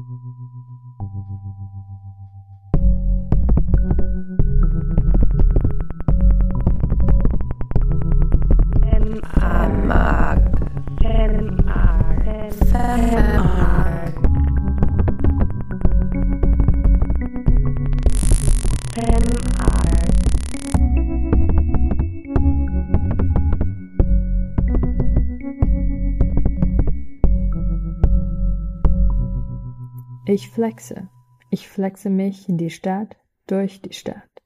Thank you. Ich flexe. Ich flexe mich in die Stadt, durch die Stadt.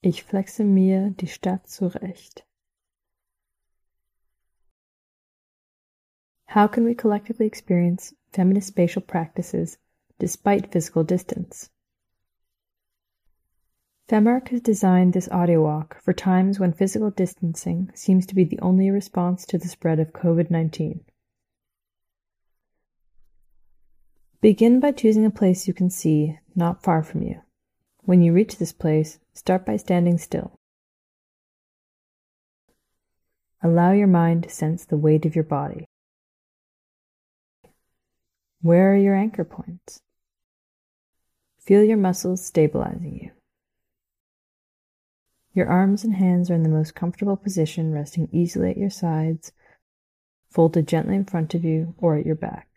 Ich flexe mir die Stadt zurecht. How can we collectively experience feminist spatial practices despite physical distance? Femark has designed this audio walk for times when physical distancing seems to be the only response to the spread of COVID 19. Begin by choosing a place you can see not far from you. When you reach this place, start by standing still. Allow your mind to sense the weight of your body. Where are your anchor points? Feel your muscles stabilizing you. Your arms and hands are in the most comfortable position, resting easily at your sides, folded gently in front of you or at your back.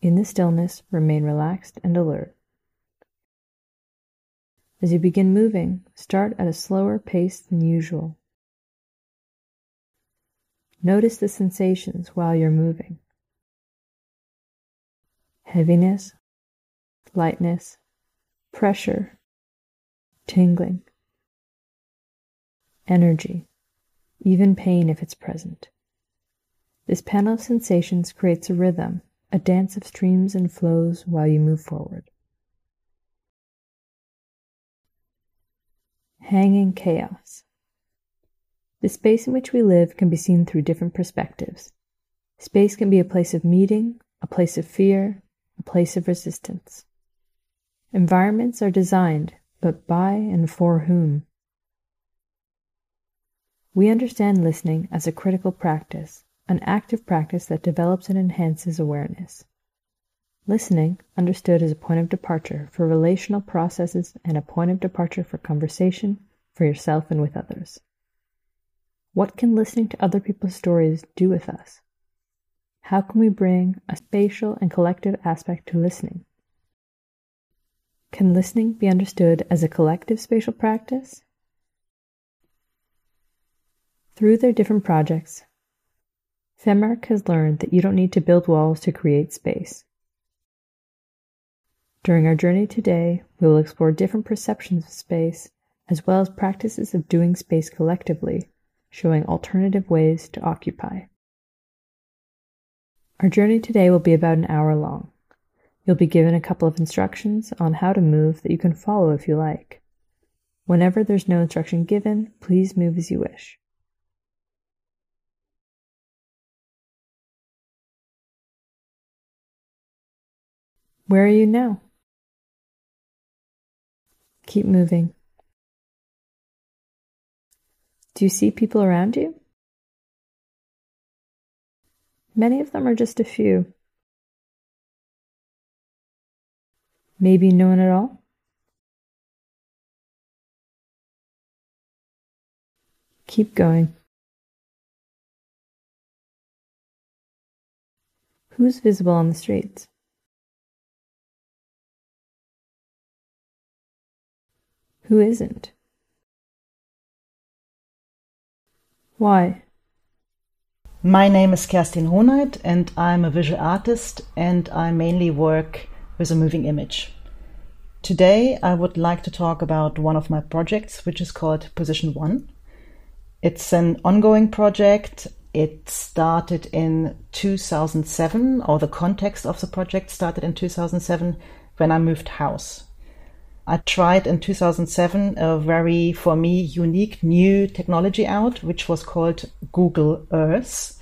In the stillness, remain relaxed and alert. As you begin moving, start at a slower pace than usual. Notice the sensations while you're moving heaviness, lightness, pressure, tingling, energy, even pain if it's present. This panel of sensations creates a rhythm a dance of streams and flows while you move forward. Hanging chaos. The space in which we live can be seen through different perspectives. Space can be a place of meeting, a place of fear, a place of resistance. Environments are designed, but by and for whom? We understand listening as a critical practice an active practice that develops and enhances awareness. Listening, understood as a point of departure for relational processes and a point of departure for conversation, for yourself and with others. What can listening to other people's stories do with us? How can we bring a spatial and collective aspect to listening? Can listening be understood as a collective spatial practice? Through their different projects, Femark has learned that you don't need to build walls to create space. During our journey today, we will explore different perceptions of space as well as practices of doing space collectively, showing alternative ways to occupy. Our journey today will be about an hour long. You'll be given a couple of instructions on how to move that you can follow if you like. Whenever there's no instruction given, please move as you wish. Where are you now? Keep moving. Do you see people around you? Many of them are just a few. Maybe no one at all? Keep going. Who's visible on the streets? Who isn't? Why? My name is Kerstin Roneit and I'm a visual artist and I mainly work with a moving image. Today I would like to talk about one of my projects which is called Position One. It's an ongoing project. It started in 2007 or the context of the project started in 2007 when I moved house. I tried in 2007 a very, for me, unique new technology out, which was called Google Earth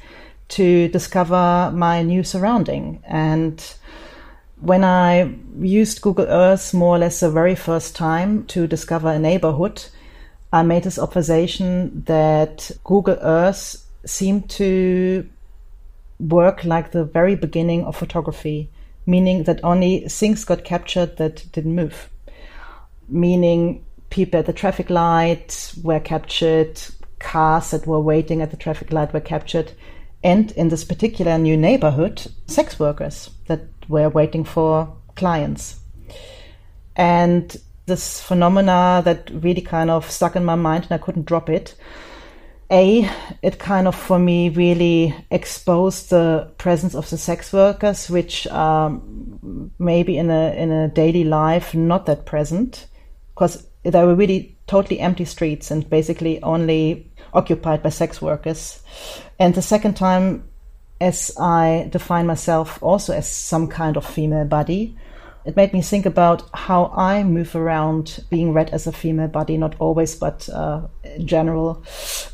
to discover my new surrounding. And when I used Google Earth more or less the very first time to discover a neighborhood, I made this observation that Google Earth seemed to work like the very beginning of photography, meaning that only things got captured that didn't move. Meaning people at the traffic light were captured, cars that were waiting at the traffic light were captured, and in this particular new neighborhood, sex workers that were waiting for clients. And this phenomena that really kind of stuck in my mind and I couldn't drop it. A, it kind of for me really exposed the presence of the sex workers, which um, maybe in a in a daily life not that present, because there were really totally empty streets and basically only occupied by sex workers. And the second time, as I define myself also as some kind of female body, it made me think about how I move around being read as a female body, not always, but uh, in general,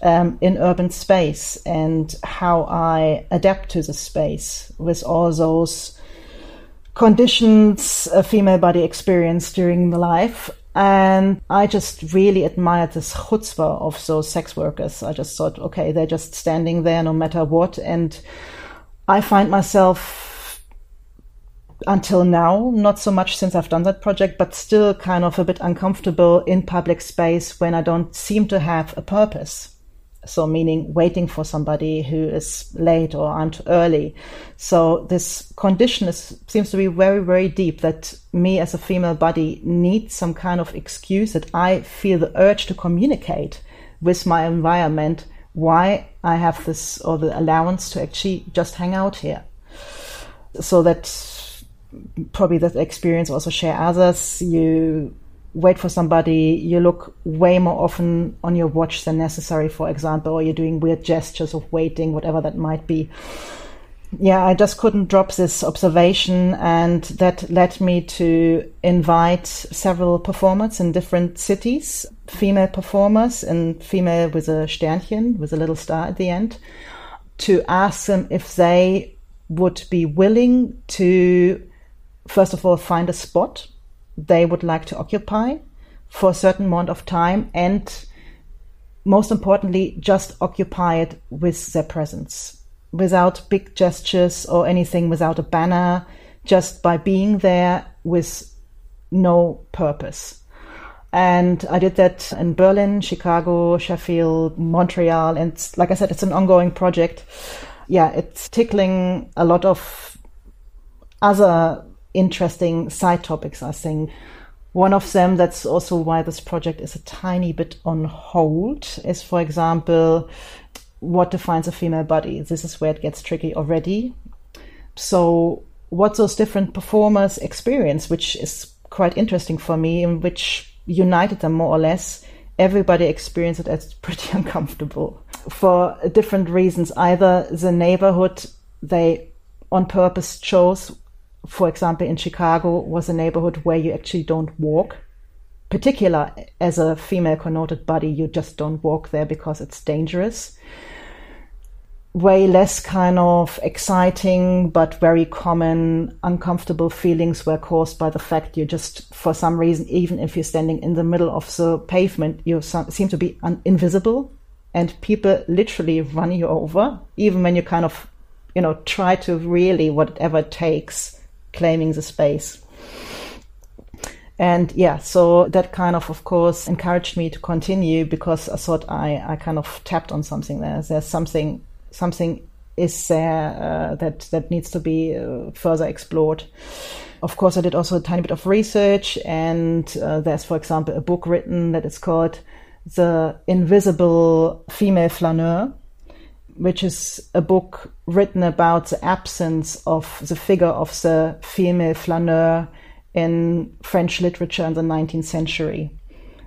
um, in urban space, and how I adapt to the space with all those conditions a female body experienced during the life. And I just really admired this chutzpah of those sex workers. I just thought, okay, they're just standing there no matter what. And I find myself until now, not so much since I've done that project, but still kind of a bit uncomfortable in public space when I don't seem to have a purpose. So, meaning waiting for somebody who is late or I'm too early. So, this condition is, seems to be very, very deep that me as a female body needs some kind of excuse that I feel the urge to communicate with my environment why I have this or the allowance to actually just hang out here. So that probably that experience also share others. You wait for somebody, you look way more often on your watch than necessary, for example, or you're doing weird gestures of waiting, whatever that might be. Yeah, I just couldn't drop this observation, and that led me to invite several performers in different cities, female performers and female with a Sternchen, with a little star at the end, to ask them if they would be willing to first of all, find a spot they would like to occupy for a certain amount of time and most importantly, just occupy it with their presence without big gestures or anything, without a banner, just by being there with no purpose. And I did that in Berlin, Chicago, Sheffield, Montreal. And like I said, it's an ongoing project. Yeah, it's tickling a lot of other interesting side topics, I think. One of them, that's also why this project is a tiny bit on hold, is, for example, what defines a female body. This is where it gets tricky already. So, what those different performers experience, which is quite interesting for me, and which united them more or less. Everybody experienced it as pretty uncomfortable for different reasons. Either the neighborhood they on purpose chose for example, in Chicago was a neighborhood where you actually don't walk. Particular as a female connoted body, you just don't walk there because it's dangerous. Way less kind of exciting but very common uncomfortable feelings were caused by the fact you just, for some reason, even if you're standing in the middle of the pavement, you seem to be un- invisible and people literally run you over, even when you kind of, you know, try to really, whatever it takes, claiming the space. And yeah, so that kind of, of course, encouraged me to continue because I thought I, I kind of tapped on something there. There's something, something is there uh, that that needs to be uh, further explored. Of course, I did also a tiny bit of research, and uh, there's, for example, a book written that is called "The Invisible Female Flaneur," which is a book written about the absence of the figure of the female flaneur in French literature in the 19th century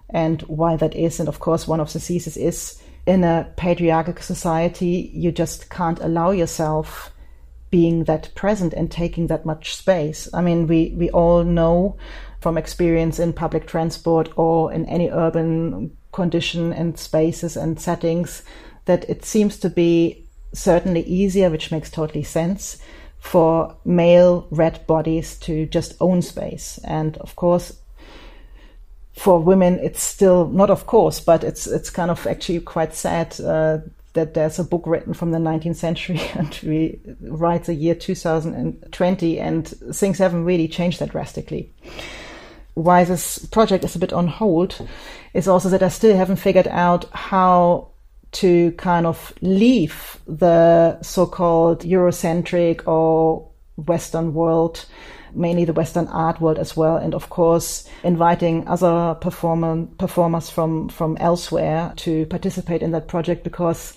and why that is. And of course, one of the theses is in a patriarchal society, you just can't allow yourself being that present and taking that much space. I mean, we, we all know from experience in public transport or in any urban condition and spaces and settings that it seems to be certainly easier, which makes totally sense, for male read bodies to just own space. And of course, for women, it's still not of course, but it's it's kind of actually quite sad uh, that there's a book written from the 19th century and we write the year 2020 and things haven't really changed that drastically. Why this project is a bit on hold is also that I still haven't figured out how to kind of leave the so-called Eurocentric or Western world mainly the Western art world as well, and of course inviting other performer, performers from from elsewhere to participate in that project because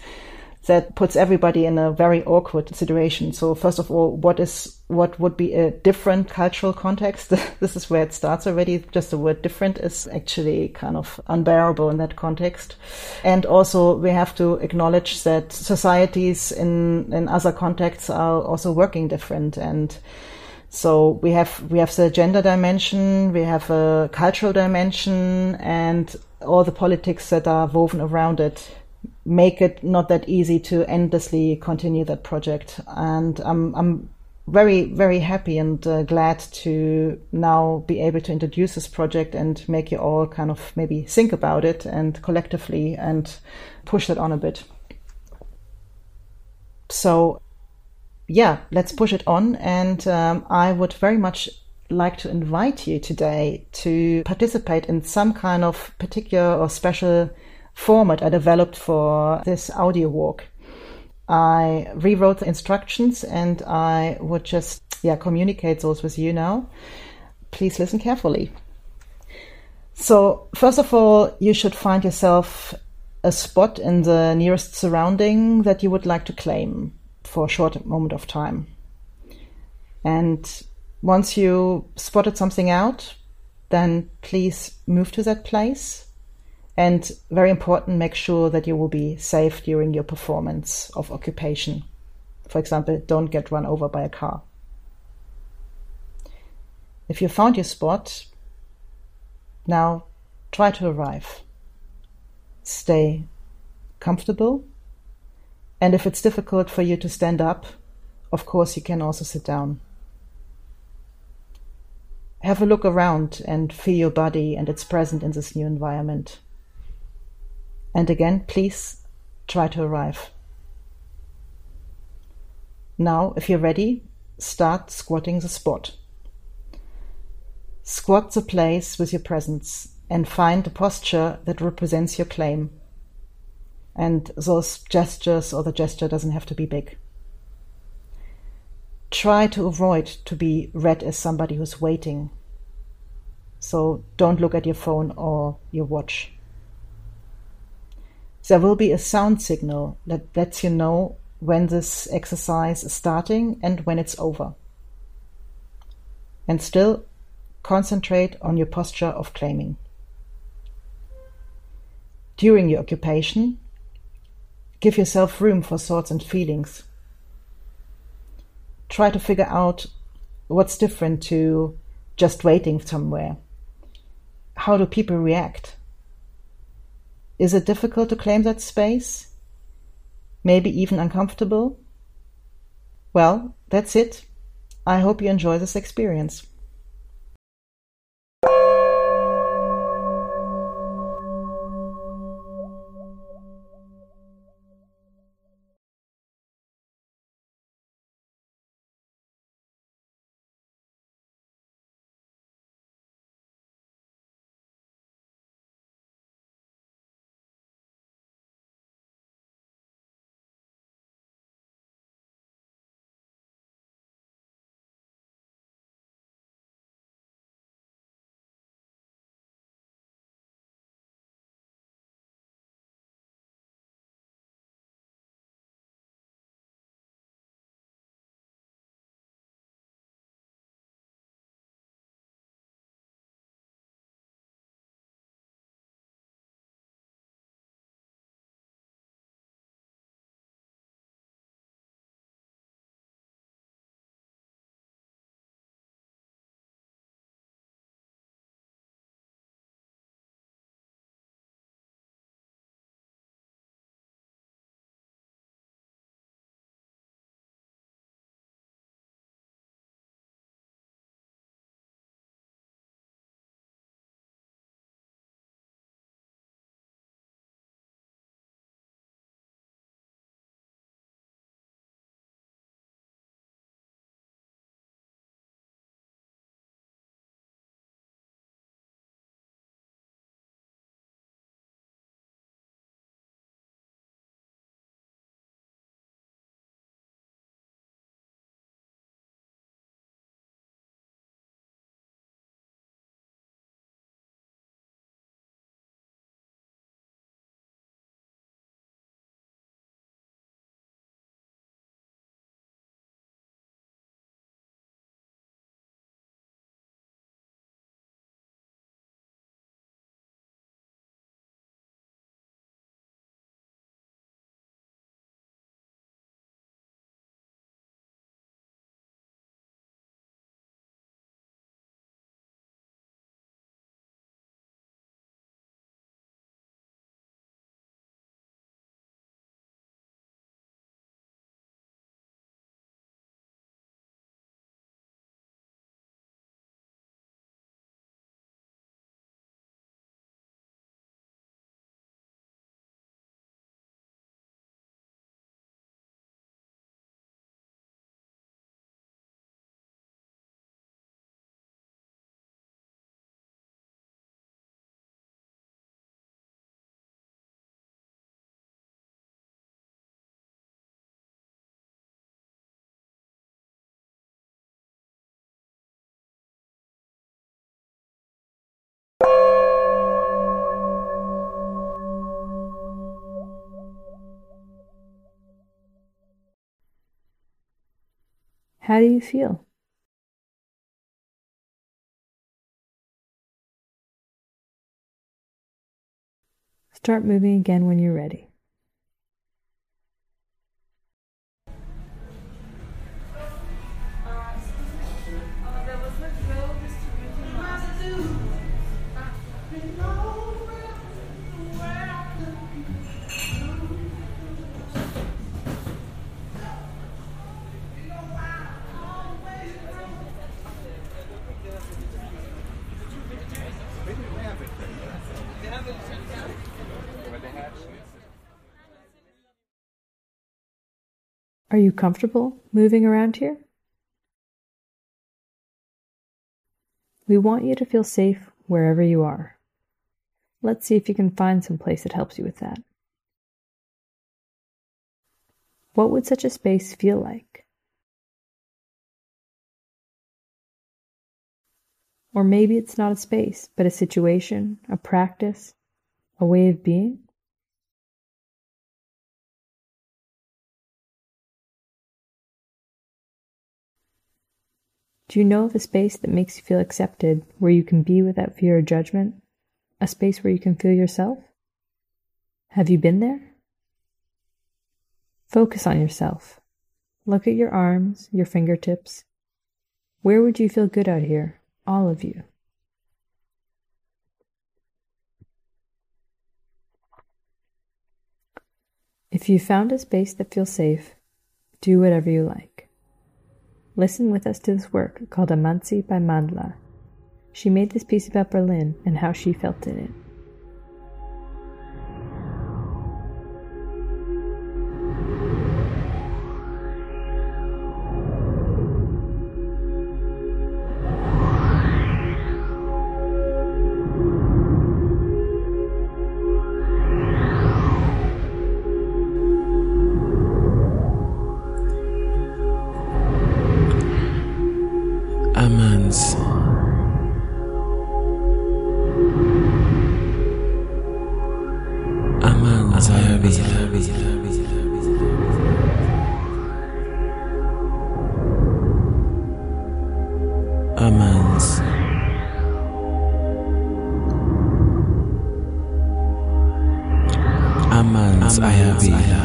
that puts everybody in a very awkward situation. So first of all, what is what would be a different cultural context? this is where it starts already. Just the word different is actually kind of unbearable in that context. And also we have to acknowledge that societies in in other contexts are also working different and so we have we have the gender dimension, we have a cultural dimension, and all the politics that are woven around it make it not that easy to endlessly continue that project. And I'm I'm very very happy and uh, glad to now be able to introduce this project and make you all kind of maybe think about it and collectively and push that on a bit. So yeah, let's push it on. And um, I would very much like to invite you today to participate in some kind of particular or special format I developed for this audio walk. I rewrote the instructions and I would just yeah communicate those with you now. Please listen carefully. So first of all, you should find yourself a spot in the nearest surrounding that you would like to claim for a short moment of time. And once you spotted something out, then please move to that place. And very important, make sure that you will be safe during your performance of occupation. For example, don't get run over by a car. If you found your spot, now try to arrive. Stay comfortable and if it's difficult for you to stand up, of course, you can also sit down. Have a look around and feel your body and its present in this new environment. And again, please try to arrive. Now, if you're ready, start squatting the spot. Squat the place with your presence and find a posture that represents your claim and those gestures or the gesture doesn't have to be big. Try to avoid to be read as somebody who's waiting. So don't look at your phone or your watch. There will be a sound signal that lets you know when this exercise is starting and when it's over. And still concentrate on your posture of claiming. During your occupation, Give yourself room for thoughts and feelings. Try to figure out what's different to just waiting somewhere. How do people react? Is it difficult to claim that space? Maybe even uncomfortable? Well, that's it. I hope you enjoy this experience. How do you feel? Start moving again when you're ready. Are you comfortable moving around here? We want you to feel safe wherever you are. Let's see if you can find some place that helps you with that. What would such a space feel like? Or maybe it's not a space, but a situation, a practice, a way of being? Do you know of a space that makes you feel accepted, where you can be without fear or judgment? A space where you can feel yourself? Have you been there? Focus on yourself. Look at your arms, your fingertips. Where would you feel good out here? All of you. If you found a space that feels safe, do whatever you like. Listen with us to this work called Amanzi by Mandla. She made this piece about Berlin and how she felt in it. shamans. Amans Ayurveda.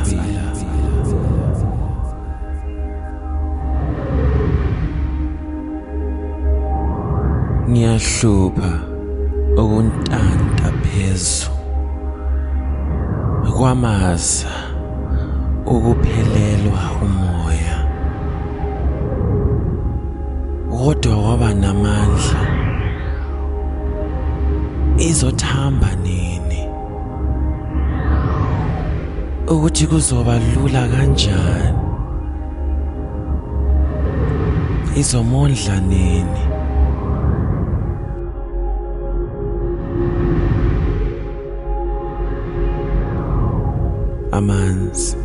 Ngiyahlupha ukuntanta phezu kwamaza ukuphelelwa umuntu. Ukuthi kuzoba lula kanjani? Izomondla nini? Amanzi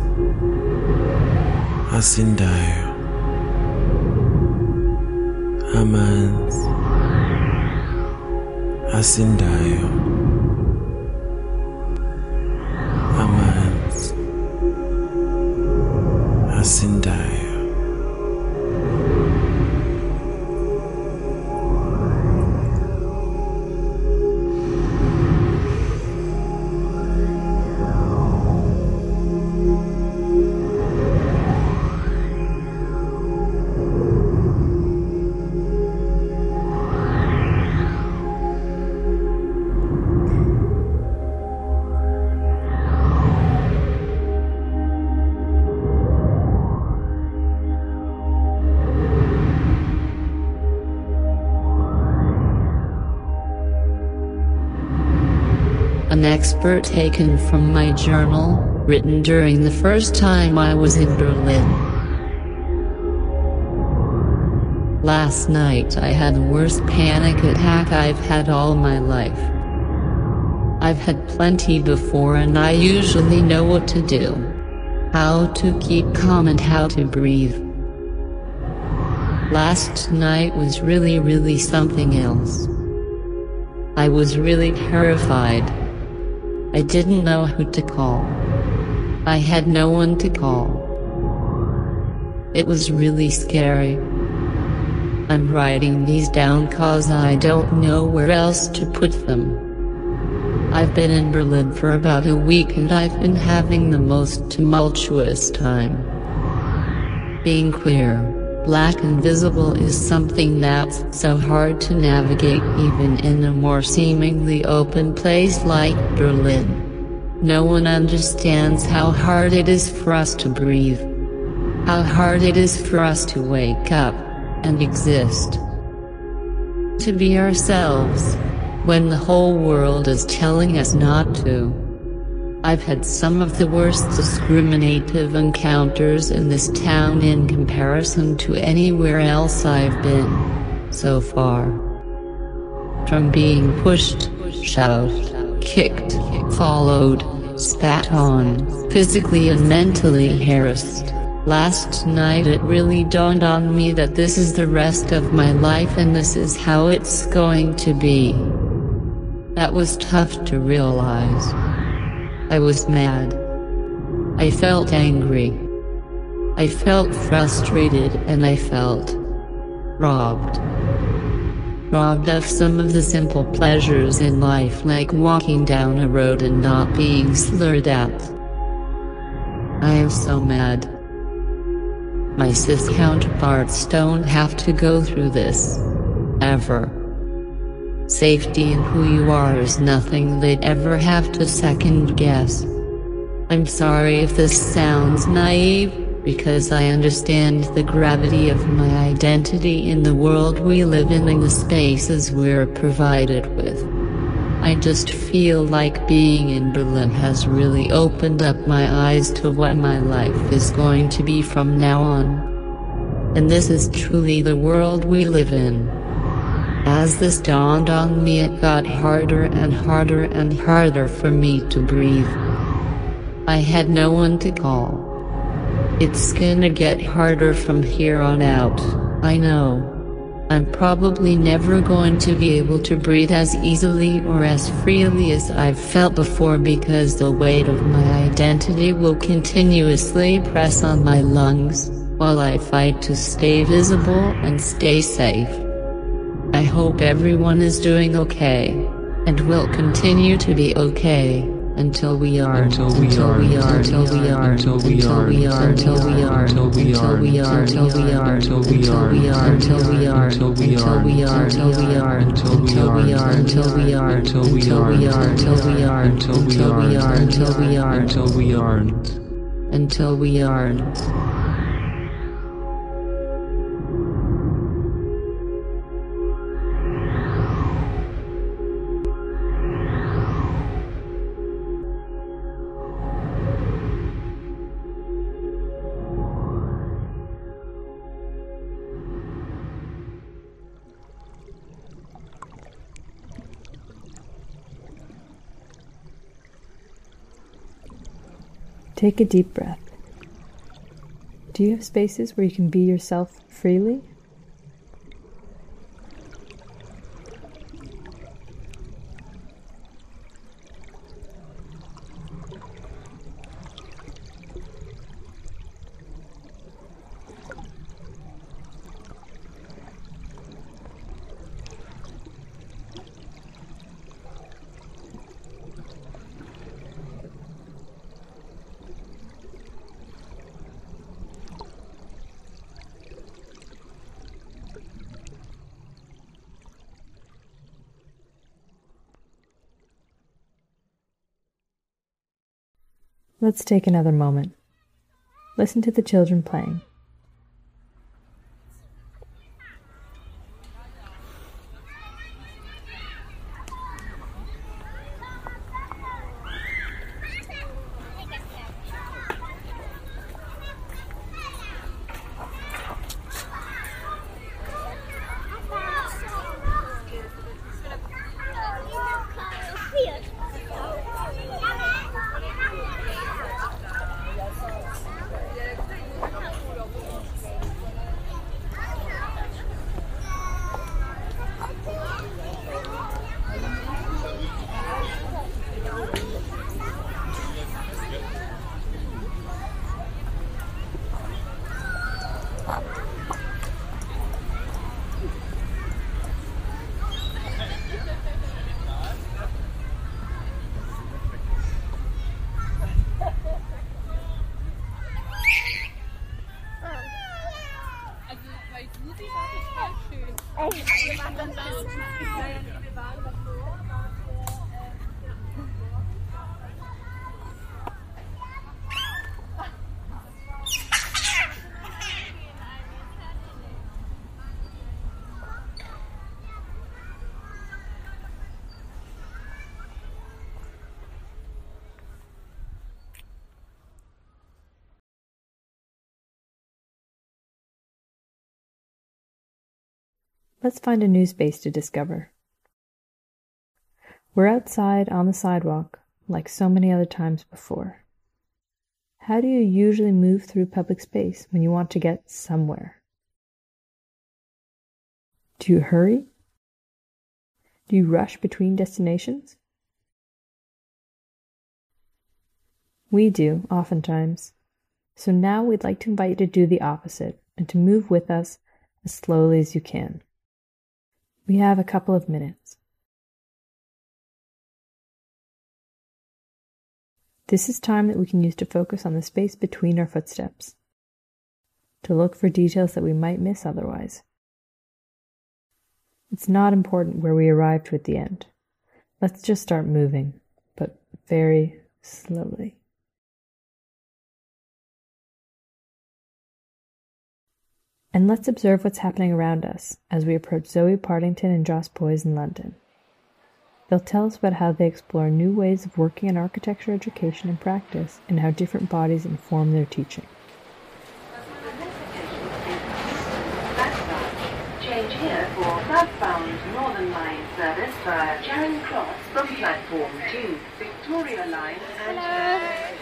asindayo. Amanzi asindayo expert taken from my journal, written during the first time I was in Berlin. Last night I had the worst panic attack I've had all my life. I've had plenty before and I usually know what to do. How to keep calm and how to breathe. Last night was really really something else. I was really terrified. I didn't know who to call. I had no one to call. It was really scary. I'm writing these down cause I don't know where else to put them. I've been in Berlin for about a week and I've been having the most tumultuous time. Being queer, black and visible is something that's so hard to navigate even in a more seemingly open place like Berlin. No one understands how hard it is for us to breathe. How hard it is for us to wake up and exist. To be ourselves when the whole world is telling us not to. I've had some of the worst discriminative encounters in this town in comparison to anywhere else I've been so far. From being pushed, shoved, kicked, followed, spat on, physically and mentally harassed. Last night it really dawned on me that this is the rest of my life and this is how it's going to be. That was tough to realize. I was mad. I felt angry. I felt frustrated and I felt robbed robbed of some of the simple pleasures in life like walking down a road and not being slurred at. I am so mad. My cis counterparts don't have to go through this. Ever. Safety in who you are is nothing they'd ever have to second guess. I'm sorry if this sounds naive, because I understand the gravity of my identity in the world we live in and the spaces we're provided with. I just feel like being in Berlin has really opened up my eyes to what my life is going to be from now on. And this is truly the world we live in. As this dawned on me it got harder and harder and harder for me to breathe. I had no one to call. It's gonna get harder from here on out, I know. I'm probably never going to be able to breathe as easily or as freely as I've felt before because the weight of my identity will continuously press on my lungs, while I fight to stay visible and stay safe. I hope everyone is doing okay, and will continue to be okay until we are until we are until we are until we are until we are until we are till we are till we are till we are till we are till we are till we are until we are until we are until we are until we are until we are until we are until we are until we are until we are until we are until we are until we are until we aren't until we aren't Take a deep breath. Do you have spaces where you can be yourself freely? Let's take another moment. Listen to the children playing. Let's find a new space to discover. We're outside on the sidewalk, like so many other times before. How do you usually move through public space when you want to get somewhere? Do you hurry? Do you rush between destinations? We do, oftentimes. So now we'd like to invite you to do the opposite and to move with us as slowly as you can. We have a couple of minutes. This is time that we can use to focus on the space between our footsteps, to look for details that we might miss otherwise. It's not important where we arrive to at the end. Let's just start moving, but very slowly. And let's observe what's happening around us as we approach Zoe Partington and Jos Boys in London. They'll tell us about how they explore new ways of working in architecture education and practice and how different bodies inform their teaching. Change here for southbound Northern Line service via Charing Cross from platform 2, Victoria Line and...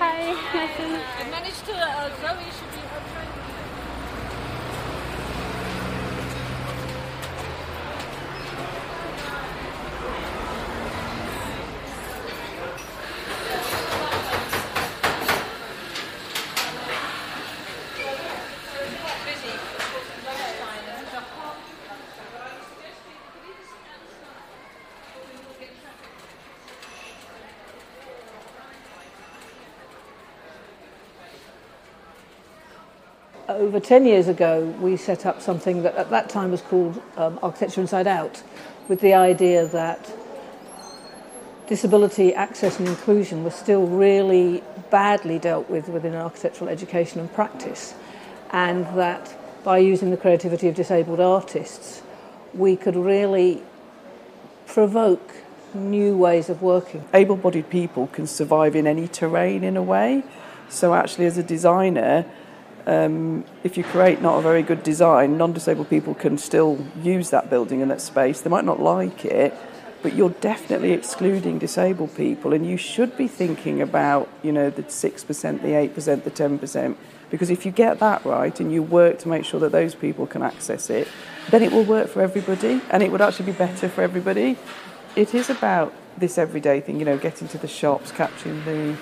Hi, nice to meet you. I managed to, uh, Zoe should be over 10 years ago, we set up something that at that time was called um, Architecture Inside Out, with the idea that disability access and inclusion was still really badly dealt with within architectural education and practice, and that by using the creativity of disabled artists, we could really provoke new ways of working. Able bodied people can survive in any terrain in a way. So, actually, as a designer, um, if you create not a very good design, non disabled people can still use that building and that space. They might not like it, but you're definitely excluding disabled people, and you should be thinking about, you know, the 6%, the 8%, the 10%, because if you get that right and you work to make sure that those people can access it, then it will work for everybody, and it would actually be better for everybody. It is about this everyday thing, you know, getting to the shops, catching the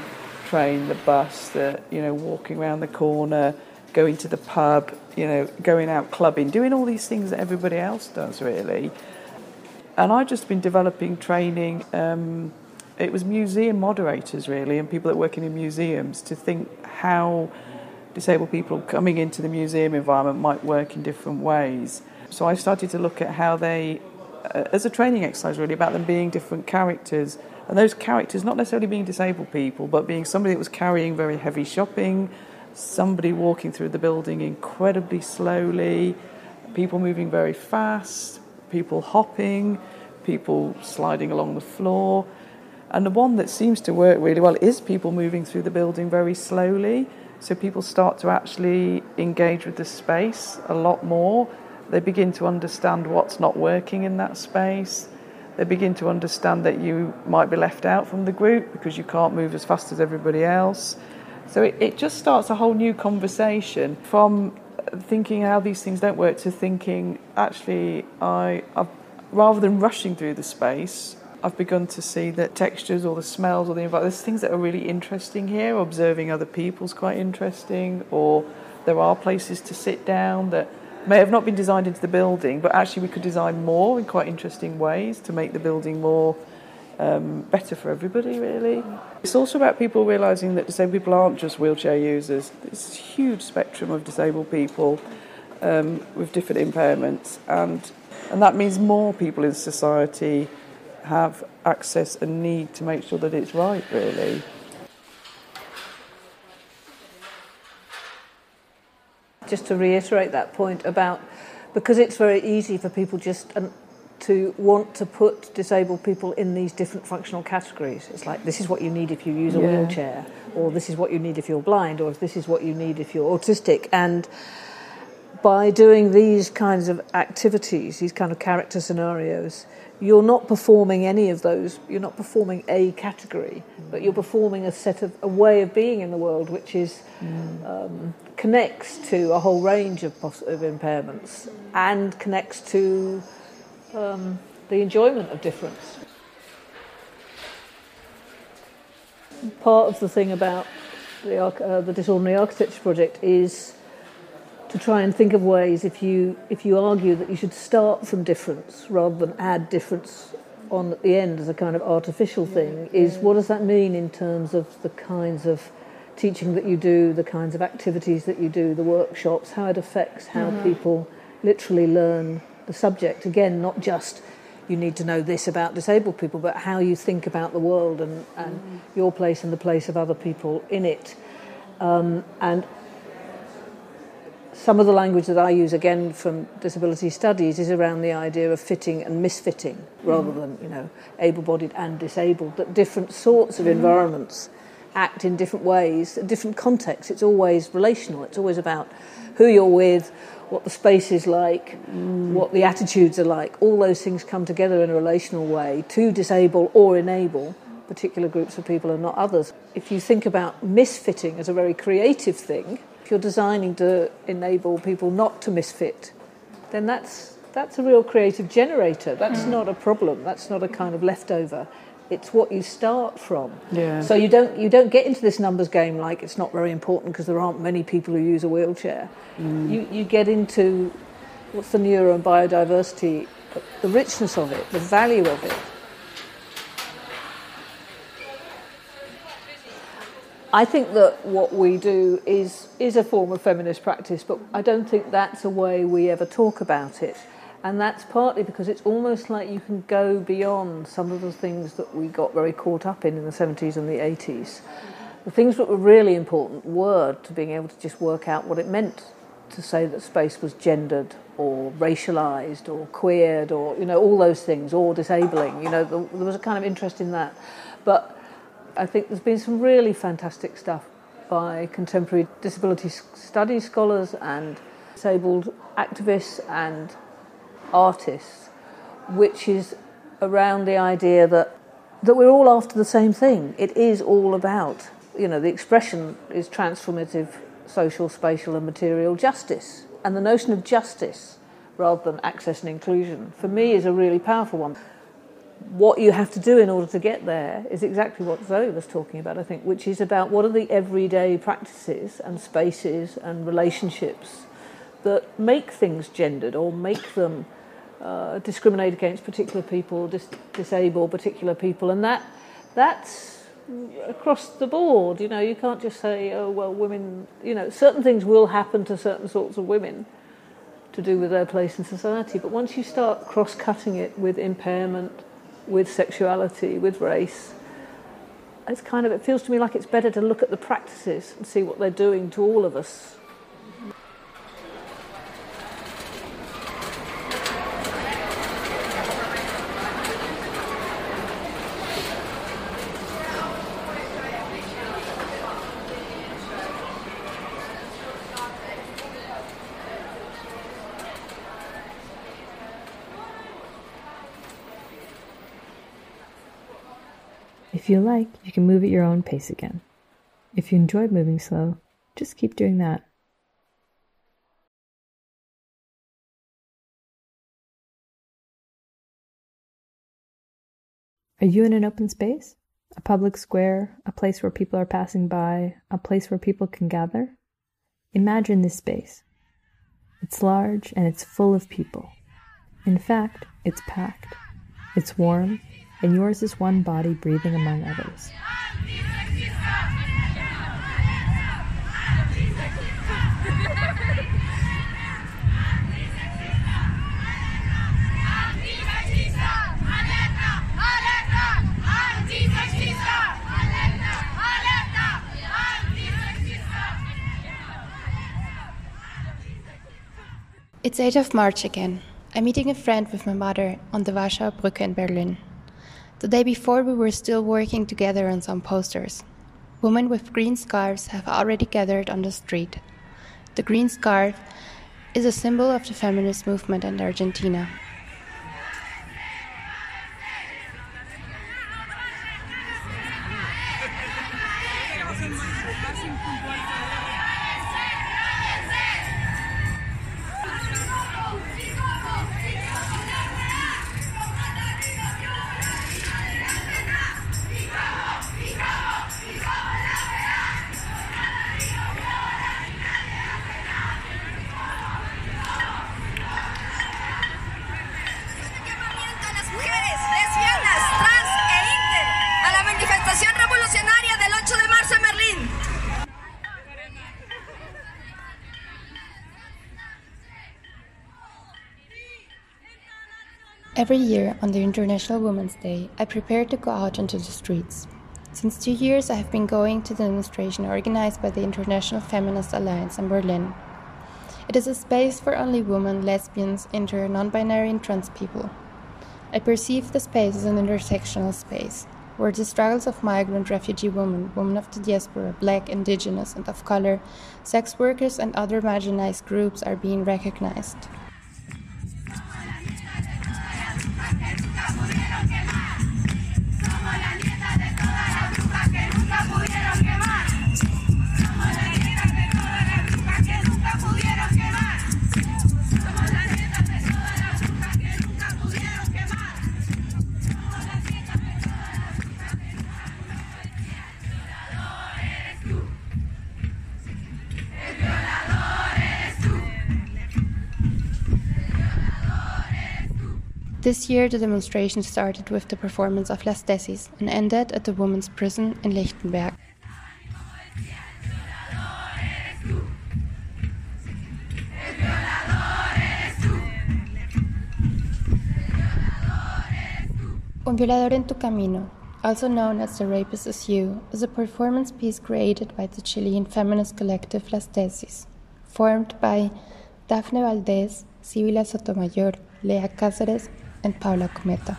train, the bus, the, you know, walking around the corner, going to the pub, you know, going out clubbing, doing all these things that everybody else does, really. And I've just been developing training. Um, it was museum moderators, really, and people that work in museums to think how disabled people coming into the museum environment might work in different ways. So I started to look at how they, uh, as a training exercise, really, about them being different characters. And those characters not necessarily being disabled people, but being somebody that was carrying very heavy shopping, somebody walking through the building incredibly slowly, people moving very fast, people hopping, people sliding along the floor. And the one that seems to work really well is people moving through the building very slowly. So people start to actually engage with the space a lot more. They begin to understand what's not working in that space. They begin to understand that you might be left out from the group because you can't move as fast as everybody else. So it, it just starts a whole new conversation from thinking how these things don't work to thinking actually I I've, rather than rushing through the space I've begun to see that textures or the smells or the environment there's things that are really interesting here observing other people's quite interesting or there are places to sit down that may have not been designed into the building but actually we could design more in quite interesting ways to make the building more um, better for everybody, really. It's also about people realising that disabled people aren't just wheelchair users. There's a huge spectrum of disabled people um, with different impairments, and and that means more people in society have access and need to make sure that it's right, really. Just to reiterate that point about because it's very easy for people just um, to want to put disabled people in these different functional categories. It's like this is what you need if you use a Yeah. wheelchair, or this is what you need if you're blind, or this is what you need if you're autistic. And by doing these kinds of activities, these kind of character scenarios, you're not performing any of those. You're not performing a category, but you're performing a set of a way of being in the world, which is um, connects to a whole range of, poss- of impairments and connects to um, the enjoyment of difference. Part of the thing about the, uh, the Disordinary Architecture Project is to try and think of ways if you if you argue that you should start from difference rather than add difference on at the end as a kind of artificial thing is what does that mean in terms of the kinds of teaching that you do the kinds of activities that you do the workshops how it affects how mm-hmm. people literally learn the subject. Again not just you need to know this about disabled people but how you think about the world and, and mm-hmm. your place and the place of other people in it. Um, and some of the language that I use again from disability studies is around the idea of fitting and misfitting rather mm-hmm. than you know able-bodied and disabled that different sorts of environments act in different ways different contexts it's always relational it's always about who you're with what the space is like mm. what the attitudes are like all those things come together in a relational way to disable or enable particular groups of people and not others if you think about misfitting as a very creative thing if you're designing to enable people not to misfit, then that's that's a real creative generator. That's mm. not a problem. That's not a kind of leftover. It's what you start from. Yeah. So you don't you don't get into this numbers game like it's not very important because there aren't many people who use a wheelchair. Mm. You you get into what's the neuro and biodiversity, the richness of it, the value of it. I think that what we do is is a form of feminist practice, but I don't think that's a way we ever talk about it. And that's partly because it's almost like you can go beyond some of the things that we got very caught up in in the 70s and the 80s. The things that were really important were to being able to just work out what it meant to say that space was gendered or racialized or queered or you know all those things or disabling. You know there, there was a kind of interest in that, but I think there's been some really fantastic stuff by contemporary disability studies scholars and disabled activists and artists, which is around the idea that that we're all after the same thing. It is all about, you know, the expression is transformative social, spatial, and material justice. And the notion of justice rather than access and inclusion, for me, is a really powerful one what you have to do in order to get there is exactly what Zoe was talking about, I think, which is about what are the everyday practices and spaces and relationships that make things gendered or make them uh, discriminate against particular people, dis- disable particular people, and that that's across the board. You know, you can't just say, oh well, women. You know, certain things will happen to certain sorts of women to do with their place in society, but once you start cross-cutting it with impairment, with sexuality, with race, it's kind of it feels to me like it's better to look at the practices and see what they're doing to all of us. If you like, you can move at your own pace again. If you enjoy moving slow, just keep doing that. Are you in an open space? A public square? A place where people are passing by? A place where people can gather? Imagine this space. It's large and it's full of people. In fact, it's packed. It's warm, and yours is one body breathing among others. It's 8th of March again. I'm meeting a friend with my mother on the Warschauer Brücke in Berlin. The day before, we were still working together on some posters. Women with green scarves have already gathered on the street. The green scarf is a symbol of the feminist movement in Argentina. Every year on the International Women's Day, I prepare to go out into the streets. Since two years, I have been going to the demonstration organized by the International Feminist Alliance in Berlin. It is a space for only women, lesbians, inter, non binary, and trans people. I perceive the space as an intersectional space, where the struggles of migrant refugee women, women of the diaspora, black, indigenous, and of color, sex workers, and other marginalized groups are being recognized. This year, the demonstration started with the performance of Las Tesis and ended at the women's prison in Lichtenberg. Un violador en tu camino, also known as The Rapist is You, is a performance piece created by the Chilean feminist collective Las Tesis, formed by Dafne Valdés, Sibila Sotomayor, Lea Cáceres, and Paula Cometa.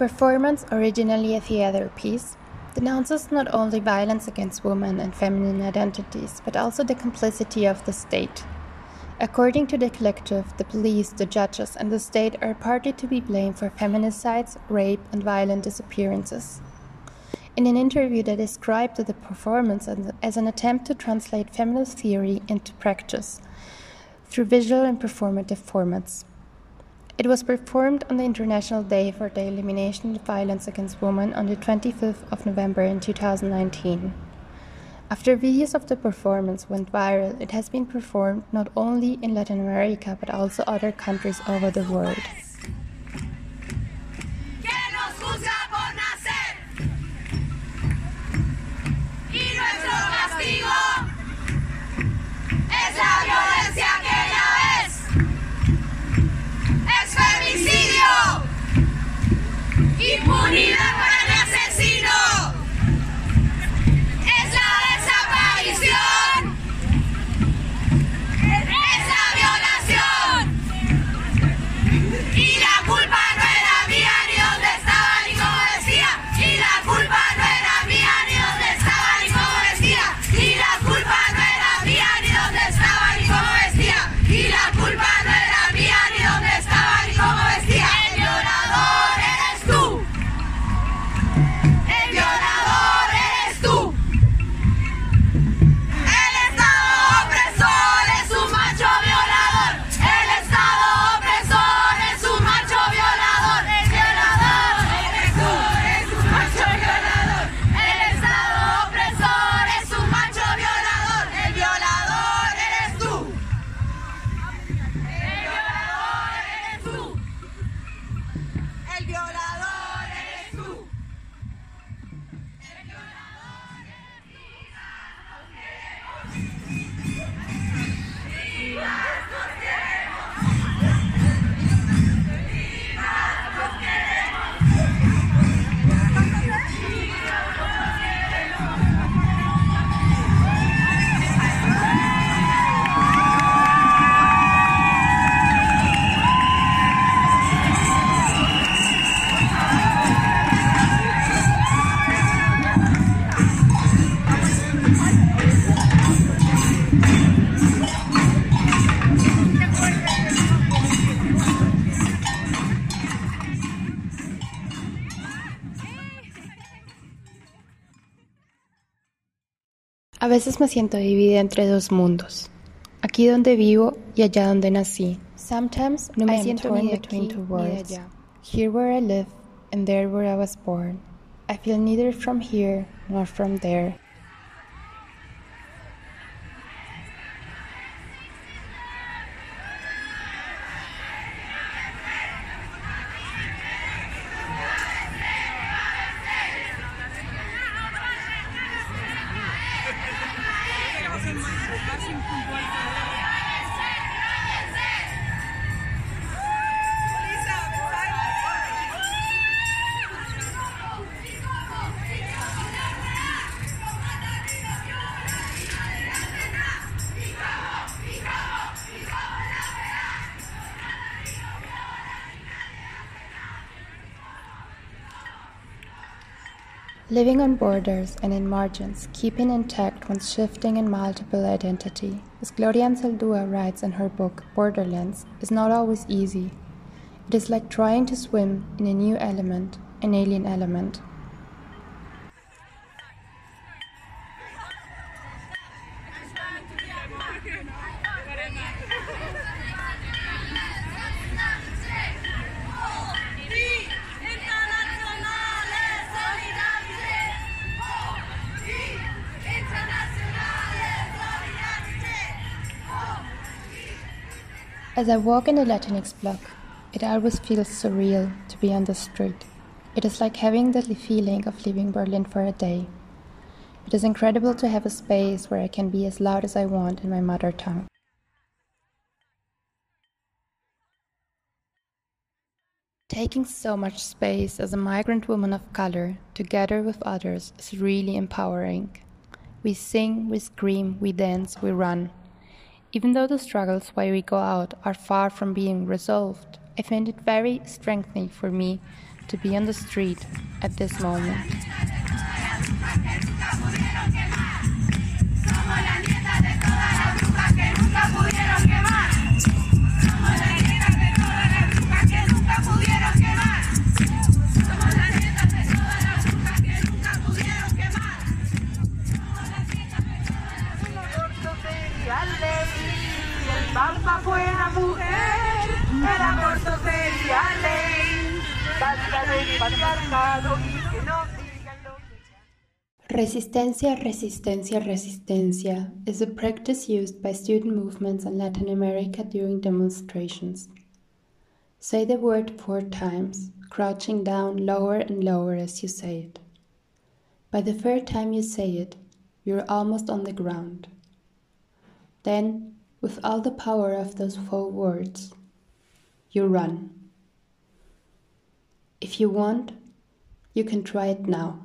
Performance, originally a theater piece, denounces not only violence against women and feminine identities, but also the complicity of the state. According to the collective, the police, the judges, and the state are partly to be blamed for feminicides, rape, and violent disappearances. In an interview, they described the performance as- an attempt to translate feminist theory into practice through visual and performative formats. It was performed on the International Day for the Elimination of Violence Against Women on the 25th of November in 2019. After videos of the performance went viral, it has been performed not only in Latin America but also other countries over the world. Impunidad para el asesino. Veces me siento dividida entre dos mundos. Aquí donde vivo y allá donde nací. Sometimes No me siento torn ni between two worlds. Here where I live and there where I was born. I feel neither from here nor from there. Living on borders and in margins, keeping intact one's shifting and multiple identity, as Gloria Anzaldúa writes in her book Borderlands, is not always easy. It is like trying to swim in a new element, an alien element. As I walk in the Latinx block, it always feels surreal to be on the street. It is like having the feeling of leaving Berlin for a day. It is incredible to have a space where I can be as loud as I want in my mother tongue. Taking so much space as a migrant woman of color, together with others, is really empowering. We sing, we scream, we dance, we run. Even though the struggles why we go out are far from being resolved, I find it very strengthening for me to be on the street at this moment. El mujer, el aborto sería ley. Basta patriarcado y que no Resistencia, resistencia, resistencia is a practice used by student movements in Latin America during demonstrations. Say the word four times, crouching down lower and lower as you say it. By the third time you say it, you're almost on the ground. Then, with all the power of those four words, you run. If you want, you can try it now.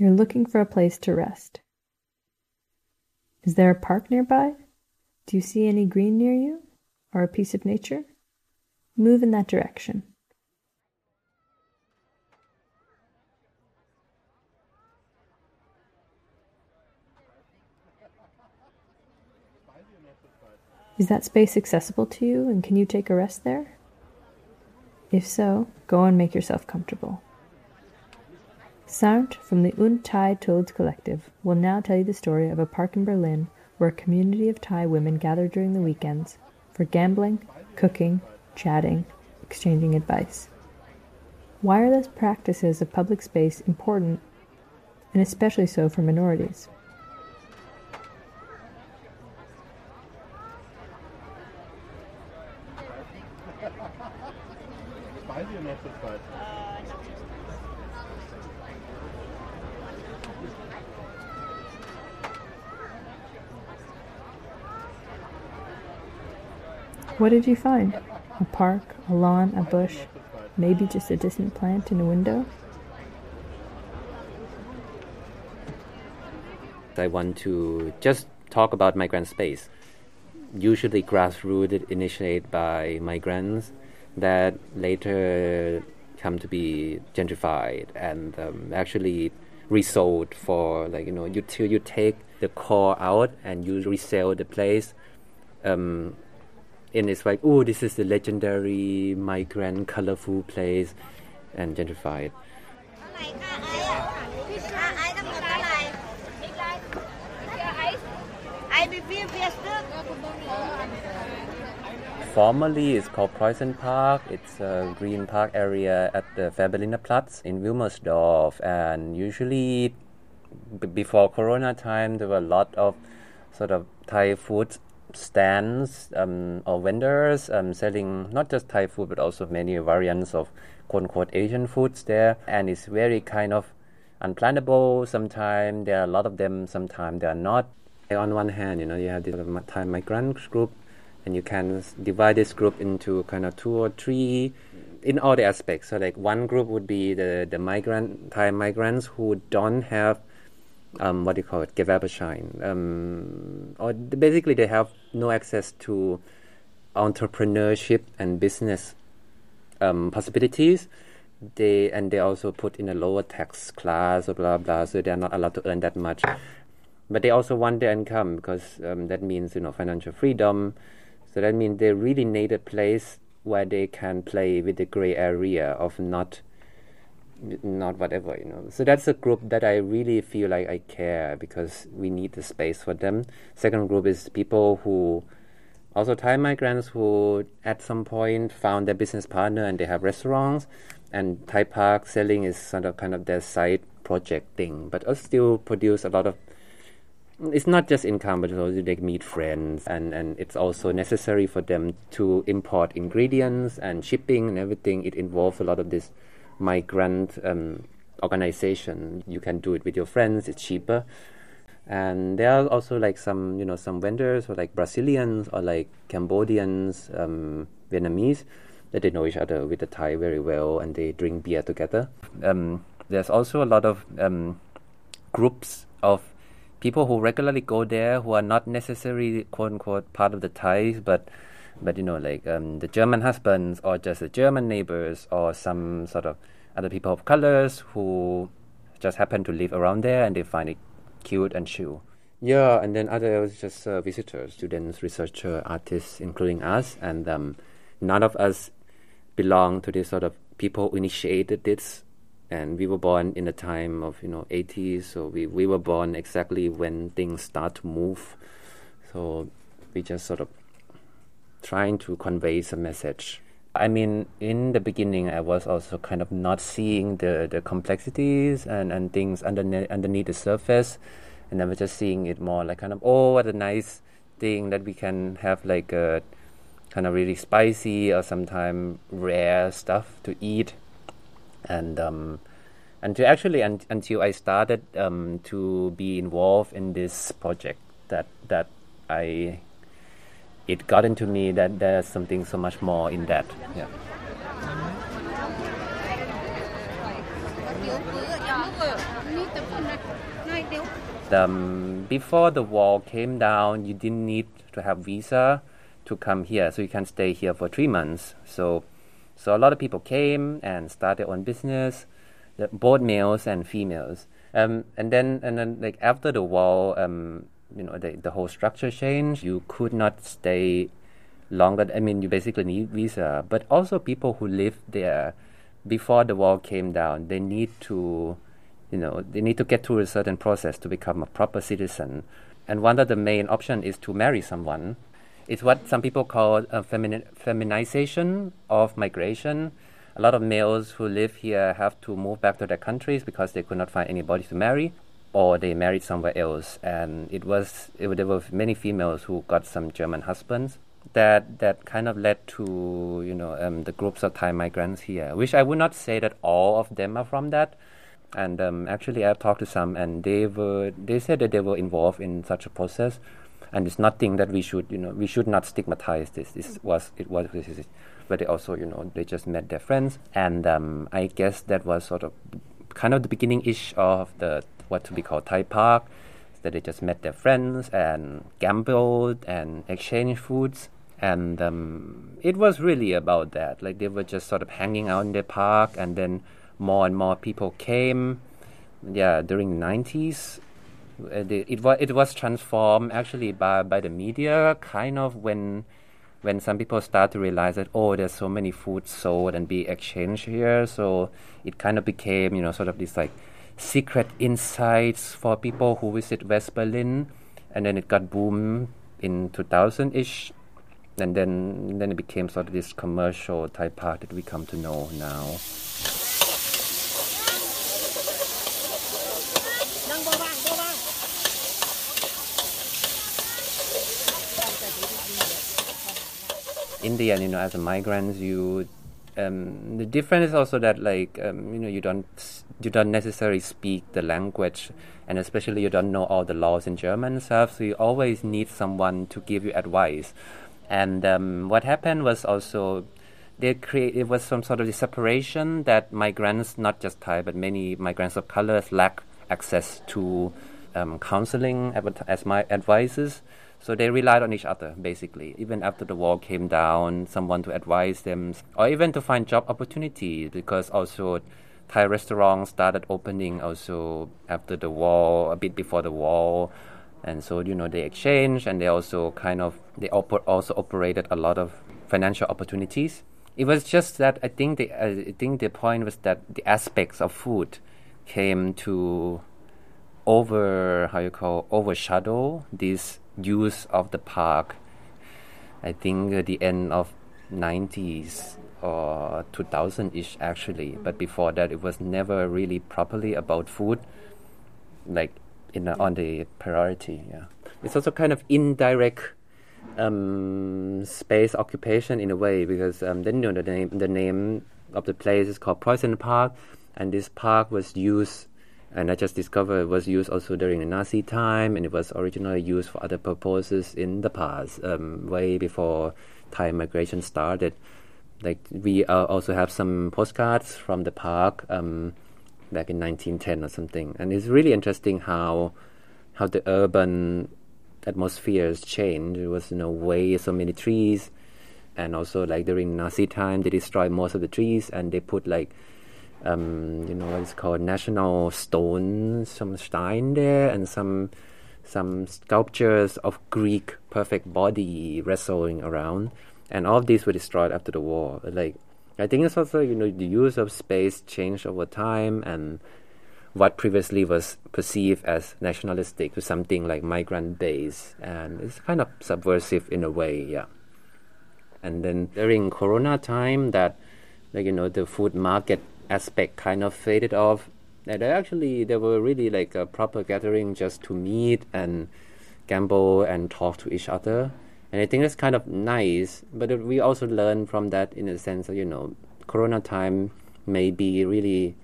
You're looking for a place to rest. Is there a park nearby? Do you see any green near you? Or a piece of nature? Move in that direction. Is that space accessible to you and can you take a rest there? If so, go and make yourself comfortable. Sound from the Un-Thai-tled Collective will now tell you the story of a park in Berlin where a community of Thai women gather during the weekends for gambling, cooking, chatting, exchanging advice. Why are those practices of public space important, and especially so for minorities? What did you find? A park, a lawn, a bush, maybe just a distant plant in a window? I want to just talk about migrant space. Usually grassroots initiated by migrants that later come to be gentrified and um, actually resold for like you know you till you take the core out and you resell the place um, and it's like oh this is the legendary migrant colorful place and gentrified Formerly, it's called Preußen Park. It's a green park area at the Fehrbelliner Platz in Wilmersdorf. And usually, b- before Corona time, there were a lot of sort of Thai food stands um, or vendors um, selling not just Thai food but also many variants of quote unquote Asian foods there. And it's very kind of unplannable. Sometimes there are a lot of them, sometimes there are not. On one hand, you know, you have the Thai migrant group and you can divide this group into kind of two or three in all the aspects. So like one group would be the the migrant Thai migrants who don't have um, what do you call it, Gewerbeschein, um, or basically they have no access to entrepreneurship and business um, possibilities. They and they also put in a lower tax class or blah blah, so they are not allowed to earn that much. But they also want their income because um, that means you know financial freedom. So that means they really need a place where they can play with the gray area of not not whatever you know so that's a group that i really feel like i care because we need the space for them second group is people who also thai migrants who at some point found their business partner and they have restaurants and thai park selling is sort of kind of their side project thing but also still produce a lot of it's not just income, but also they meet friends, and, and it's also necessary for them to import ingredients and shipping and everything. It involves a lot of this migrant um, organization. You can do it with your friends; it's cheaper. And there are also like some, you know, some vendors or like Brazilians or like Cambodians, um, Vietnamese, that they know each other with the Thai very well, and they drink beer together. Um, there's also a lot of um, groups of people who regularly go there who are not necessarily quote unquote part of the Thais, but but you know like um, the German husbands or just the German neighbors or some sort of other people of colors who just happen to live around there and they find it cute and chill. Yeah, and then others just uh, visitors, students, researchers, artists, including us, and um, none of us belong to this sort of people who initiated this and we were born in the time of you know 80s so we, we were born exactly when things start to move so we just sort of trying to convey some message. I mean in the beginning i was also kind of not seeing the, the complexities and, and things underneath, underneath the surface. And i was just seeing it more like kind of oh what a nice thing that we can have like a kind of really spicy or sometimes rare stuff to eat. And um, until actually un- until I started um, to be involved in this project that that I it got into me that there's something so much more in that. Yeah. Um, before the wall came down you didn't need to have visa to come here so you can stay here for three months. So so a lot of people came and started own business, both males and females. Um, and then and then like after the wall, um, you know, the, the whole structure changed. You could not stay longer. I mean, you basically need visa. But also people who live there before the wall came down, they need to, you know, they need to get through a certain process to become a proper citizen. And one of the main options is to marry someone it's what some people call femini- feminization of migration. A lot of males who live here have to move back to their countries because they could not find anybody to marry, or they married somewhere else. And it was it, there were many females who got some German husbands. That that kind of led to you know um, the groups of Thai migrants here, which I would not say that all of them are from that. And um, actually, I've talked to some, and they were they said that they were involved in such a process and it's nothing that we should you know we should not stigmatize this. This was it was this is, but they also you know they just met their friends, and um, I guess that was sort of kind of the beginning ish of the what to be called Thai Park. That they just met their friends and gambled and exchanged foods and um, it was really about that. Like they were just sort of hanging out in the park, and then more and more people came. Yeah, during the nineties, uh, it was it was transformed actually by by the media, kind of when when some people start to realize that oh, there's so many foods sold and be exchanged here, so it kind of became you know sort of this like secret insights for people who visit West Berlin, and then it got boom in 2000 ish and then then it became sort of this commercial type park that we come to know now. India, you know, as a migrant, you um, the difference is also that like um, you know you don't you don't necessarily speak the language, and especially you don't know all the laws in German stuff. So you always need someone to give you advice. And um, what happened was also they create it was some sort of separation that migrants, not just Thai, but many migrants of colors lack access to um, counseling as my advisors. So they relied on each other basically. Even after the wall came down, someone to advise them, or even to find job opportunities, because also Thai restaurants started opening also after the wall, a bit before the wall and so you know they exchanged and they also kind of they oper- also operated a lot of financial opportunities it was just that i think the uh, i think the point was that the aspects of food came to over how you call overshadow this use of the park i think at the end of 90s or 2000ish actually but before that it was never really properly about food like in on the priority. Yeah, it's also kind of indirect um, space occupation in a way because um, then you know the name the name of the place is called Preußen Park, and this park was used. And I just discovered it was used also during the Nazi time, and it was originally used for other purposes in the past, um, way before Thai migration started. Like we uh, also have some postcards from the park. Um, back in 1910 or something. And it's really interesting how how the urban atmospheres changed. There was no way so many trees, and also like during Nazi time, they destroyed most of the trees and they put like um, you know it's called? National stones, some stein there, and some some sculptures of Greek perfect body wrestling around, and all of these were destroyed after the war. Like I think it's also you know the use of space changed over time and what previously was perceived as nationalistic to something like migrant based and it's kind of subversive in a way yeah. And then during corona time that like you know the food market aspect kind of faded off and actually there were really like a proper gathering just to meet and gamble and talk to each other and I think that's kind of nice. But we also learn from that in a sense that, you know, Corona time maybe really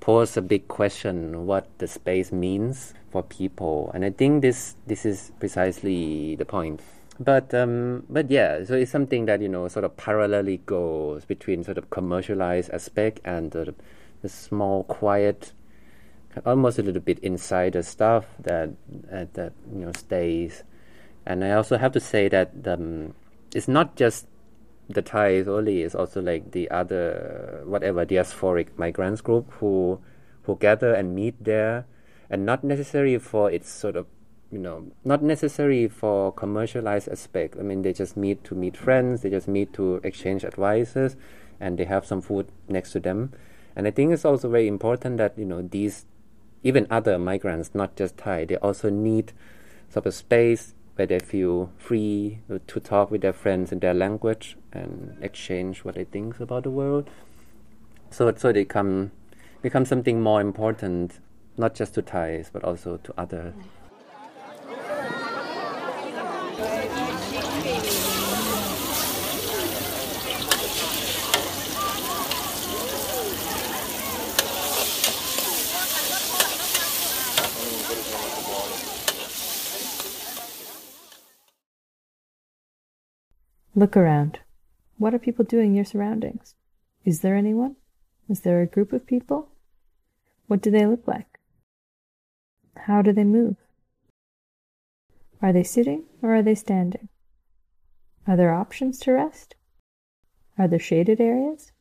pose a big question what the space means for people. And I think this this is precisely the point. But um, but yeah, so it's something that you know sort of parallelly goes between sort of commercialized aspect and the, the small, quiet, almost a little bit insider stuff that uh, that you know stays. And I also have to say that um, it's not just the Thais only; it's also like the other whatever diasporic migrants group who who gather and meet there, and not necessarily for its sort of you know not necessarily for commercialized aspect. I mean, they just meet to meet friends, they just meet to exchange advices, and they have some food next to them. And I think it's also very important that you know these even other migrants, not just Thai, they also need sort of space where they feel free to talk with their friends in their language and exchange what they think about the world. So, so they come become something more important, not just to Thais but also to other Look around. What are people doing in your surroundings? Is there anyone? Is there a group of people? What do they look like? How do they move? Are they sitting or are they standing? Are there options to rest? Are there shaded areas?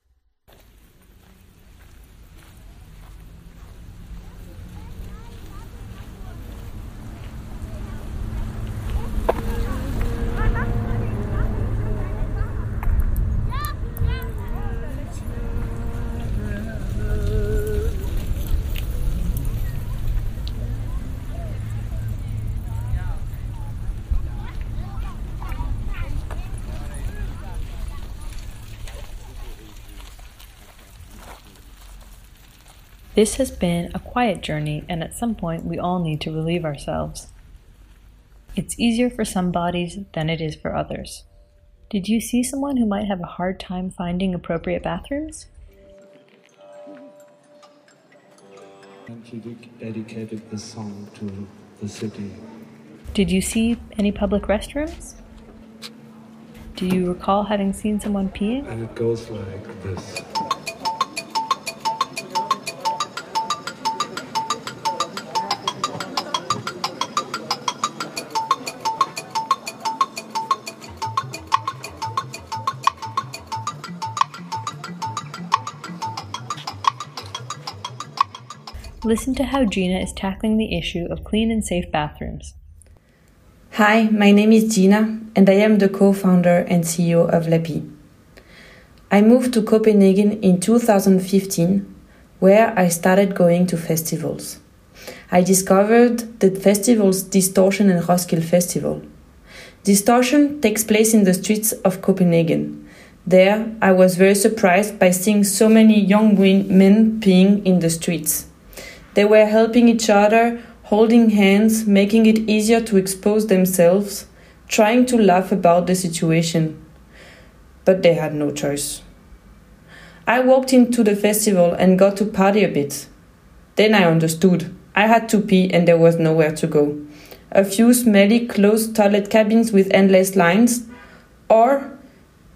This has been a quiet journey, and at some point, we all need to relieve ourselves. It's easier for some bodies than it is for others. Did you see someone who might have a hard time finding appropriate bathrooms? And dedicated the song to the city. Did you see any public restrooms? Do you recall having seen someone peeing? And it goes like this. Listen to how Gina is tackling the issue of clean and safe bathrooms. Hi, my name is Gina, and I am the co founder and CEO of Lapee. I moved to Copenhagen in 2015, where I started going to festivals. I discovered the festivals Distortion and Roskilde Festival. Distortion takes place in the streets of Copenhagen. There, I was very surprised by seeing so many young men peeing in the streets. They were helping each other, holding hands, making it easier to expose themselves, trying to laugh about the situation. But they had no choice. I walked into the festival and got to party a bit. Then I understood. I had to pee and there was nowhere to go. A few smelly closed toilet cabins with endless lines, or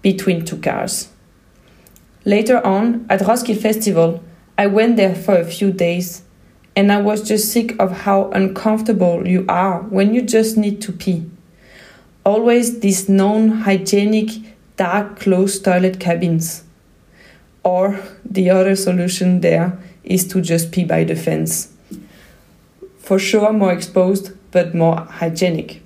between two cars. Later on, at Roskilde Festival, I went there for a few days and I was just sick of how uncomfortable you are when you just need to pee. Always these non hygienic, dark, closed toilet cabins. Or the other solution there is to just pee by the fence. For sure, more exposed, but more hygienic.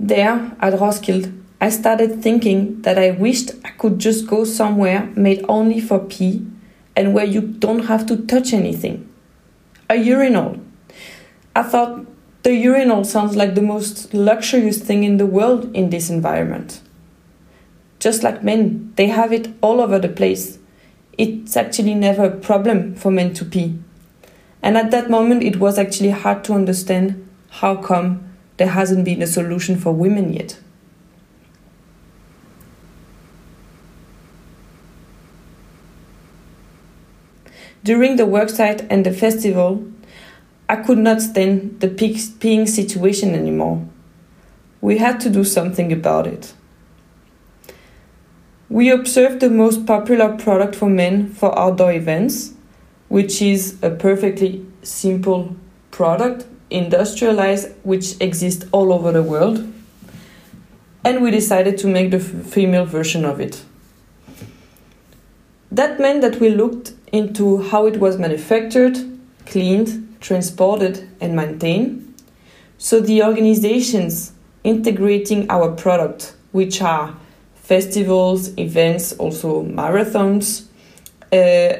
There, at Roskilde, I started thinking that I wished I could just go somewhere made only for pee and where you don't have to touch anything. A urinal. I thought the urinal sounds like the most luxurious thing in the world in this environment. Just like men, they have it all over the place. It's actually never a problem for men to pee. And at that moment, it was actually hard to understand how come there hasn't been a solution for women yet. During the worksite and the festival, I could not stand the peeing situation anymore. We had to do something about it. We observed the most popular product for men for outdoor events, which is a perfectly simple product, industrialized, which exists all over the world. And we decided to make the female version of it. That meant that we looked into how it was manufactured, cleaned, transported, and maintained. So the organizations integrating our product, which are festivals, events, also marathons, uh,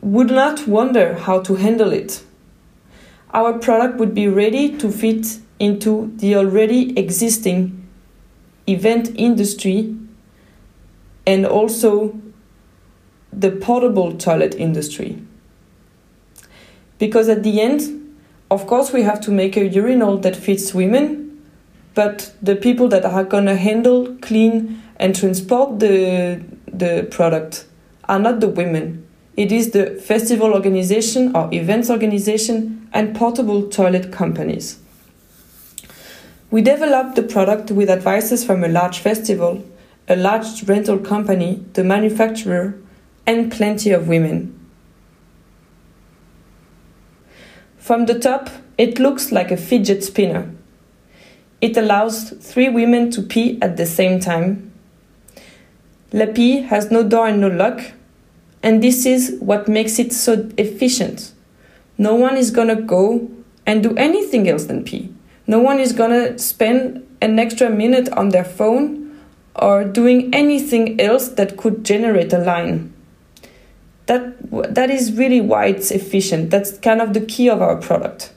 would not wonder how to handle it. Our product would be ready to fit into the already existing event industry and also the portable toilet industry. Because at the end, of course, we have to make a urinal that fits women, but the people that are gonna handle, clean, and transport the, the product are not the women. It is the festival organization or events organization and portable toilet companies. We developed the product with advices from a large festival, a large rental company, the manufacturer, and plenty of women. From the top, it looks like a fidget spinner. It allows three women to pee at the same time. Lapee has no door and no lock, and this is what makes it so efficient. No one is gonna go and do anything else than pee. No one is gonna spend an extra minute on their phone or doing anything else that could generate a line. That, that is really why it's efficient. That's kind of the key of our product.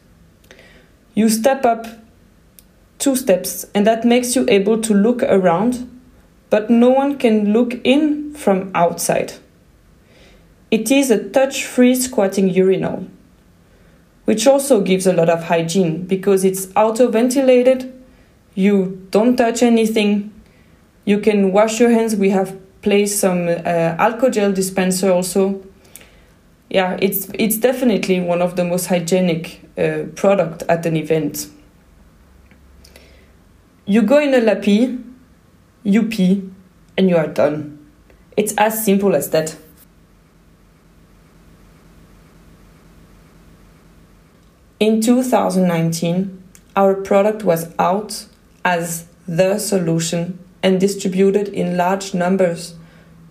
You step up two steps, and that makes you able to look around, but no one can look in from outside. It is a touch free squatting urinal which also gives a lot of hygiene because it's auto ventilated. You don't touch anything. You can wash your hands. We have placed some uh, alcohol gel dispenser also. Yeah, it's it's definitely one of the most hygienic uh, product at an event. You go in a Lapee, you pee, and you are done. It's as simple as that. In 2019, our product was out as the solution and distributed in large numbers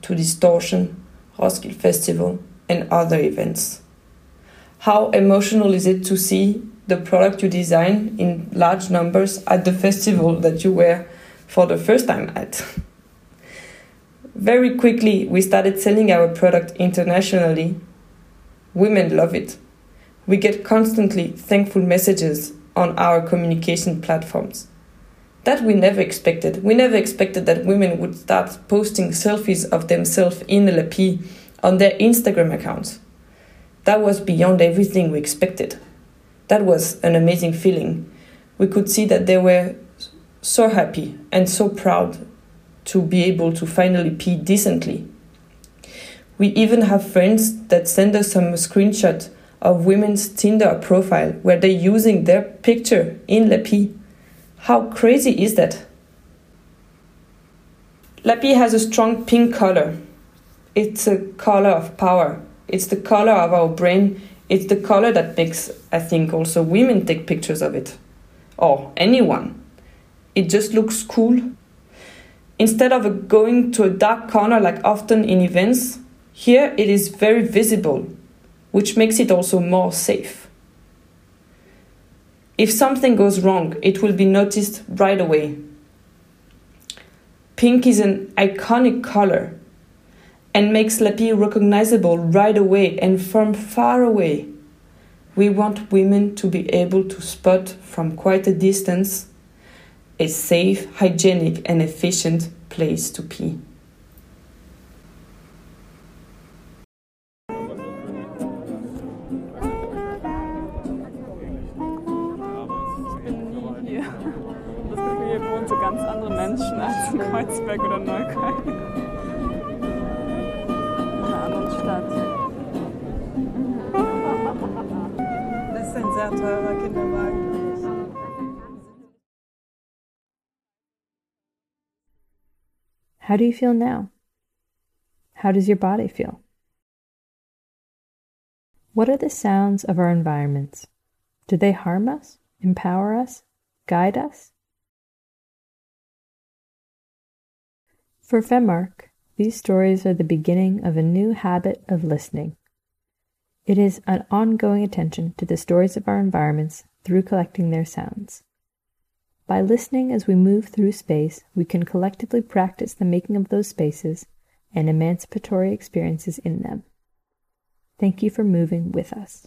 to Distortion, Roskilde Festival, and other events. How emotional is it to see the product you design in large numbers at the festival that you were for the first time at? Very quickly, we started selling our product internationally. Women love it we get constantly thankful messages on our communication platforms. That we never expected. We never expected that women would start posting selfies of themselves in Lapee on their Instagram accounts. That was beyond everything we expected. That was an amazing feeling. We could see that they were so happy and so proud to be able to finally pee decently. We even have friends that send us some screenshot of women's Tinder profile where they're using their picture in Lapee. How crazy is that? Lapee has a strong pink color. It's a color of power. It's the color of our brain. It's the color that makes, I think, also women take pictures of it. Or anyone. It just looks cool. Instead of going to a dark corner like often in events, here it is very visible which makes it also more safe. If something goes wrong, it will be noticed right away. Pink is an iconic color and makes Lapee recognizable right away and from far away. We want women to be able to spot from quite a distance a safe, hygienic, and efficient place to pee. Kreuzberg oder Neukölln. In einer anderen Stadt. Das ist ein sehr teurer Kinderwagen. How do you feel now? How does your body feel? What are the sounds of our environments? Do they harm us, empower us, guide us? For Femark, these stories are the beginning of a new habit of listening. It is an ongoing attention to the stories of our environments through collecting their sounds. By listening as we move through space, we can collectively practice the making of those spaces and emancipatory experiences in them. Thank you for moving with us.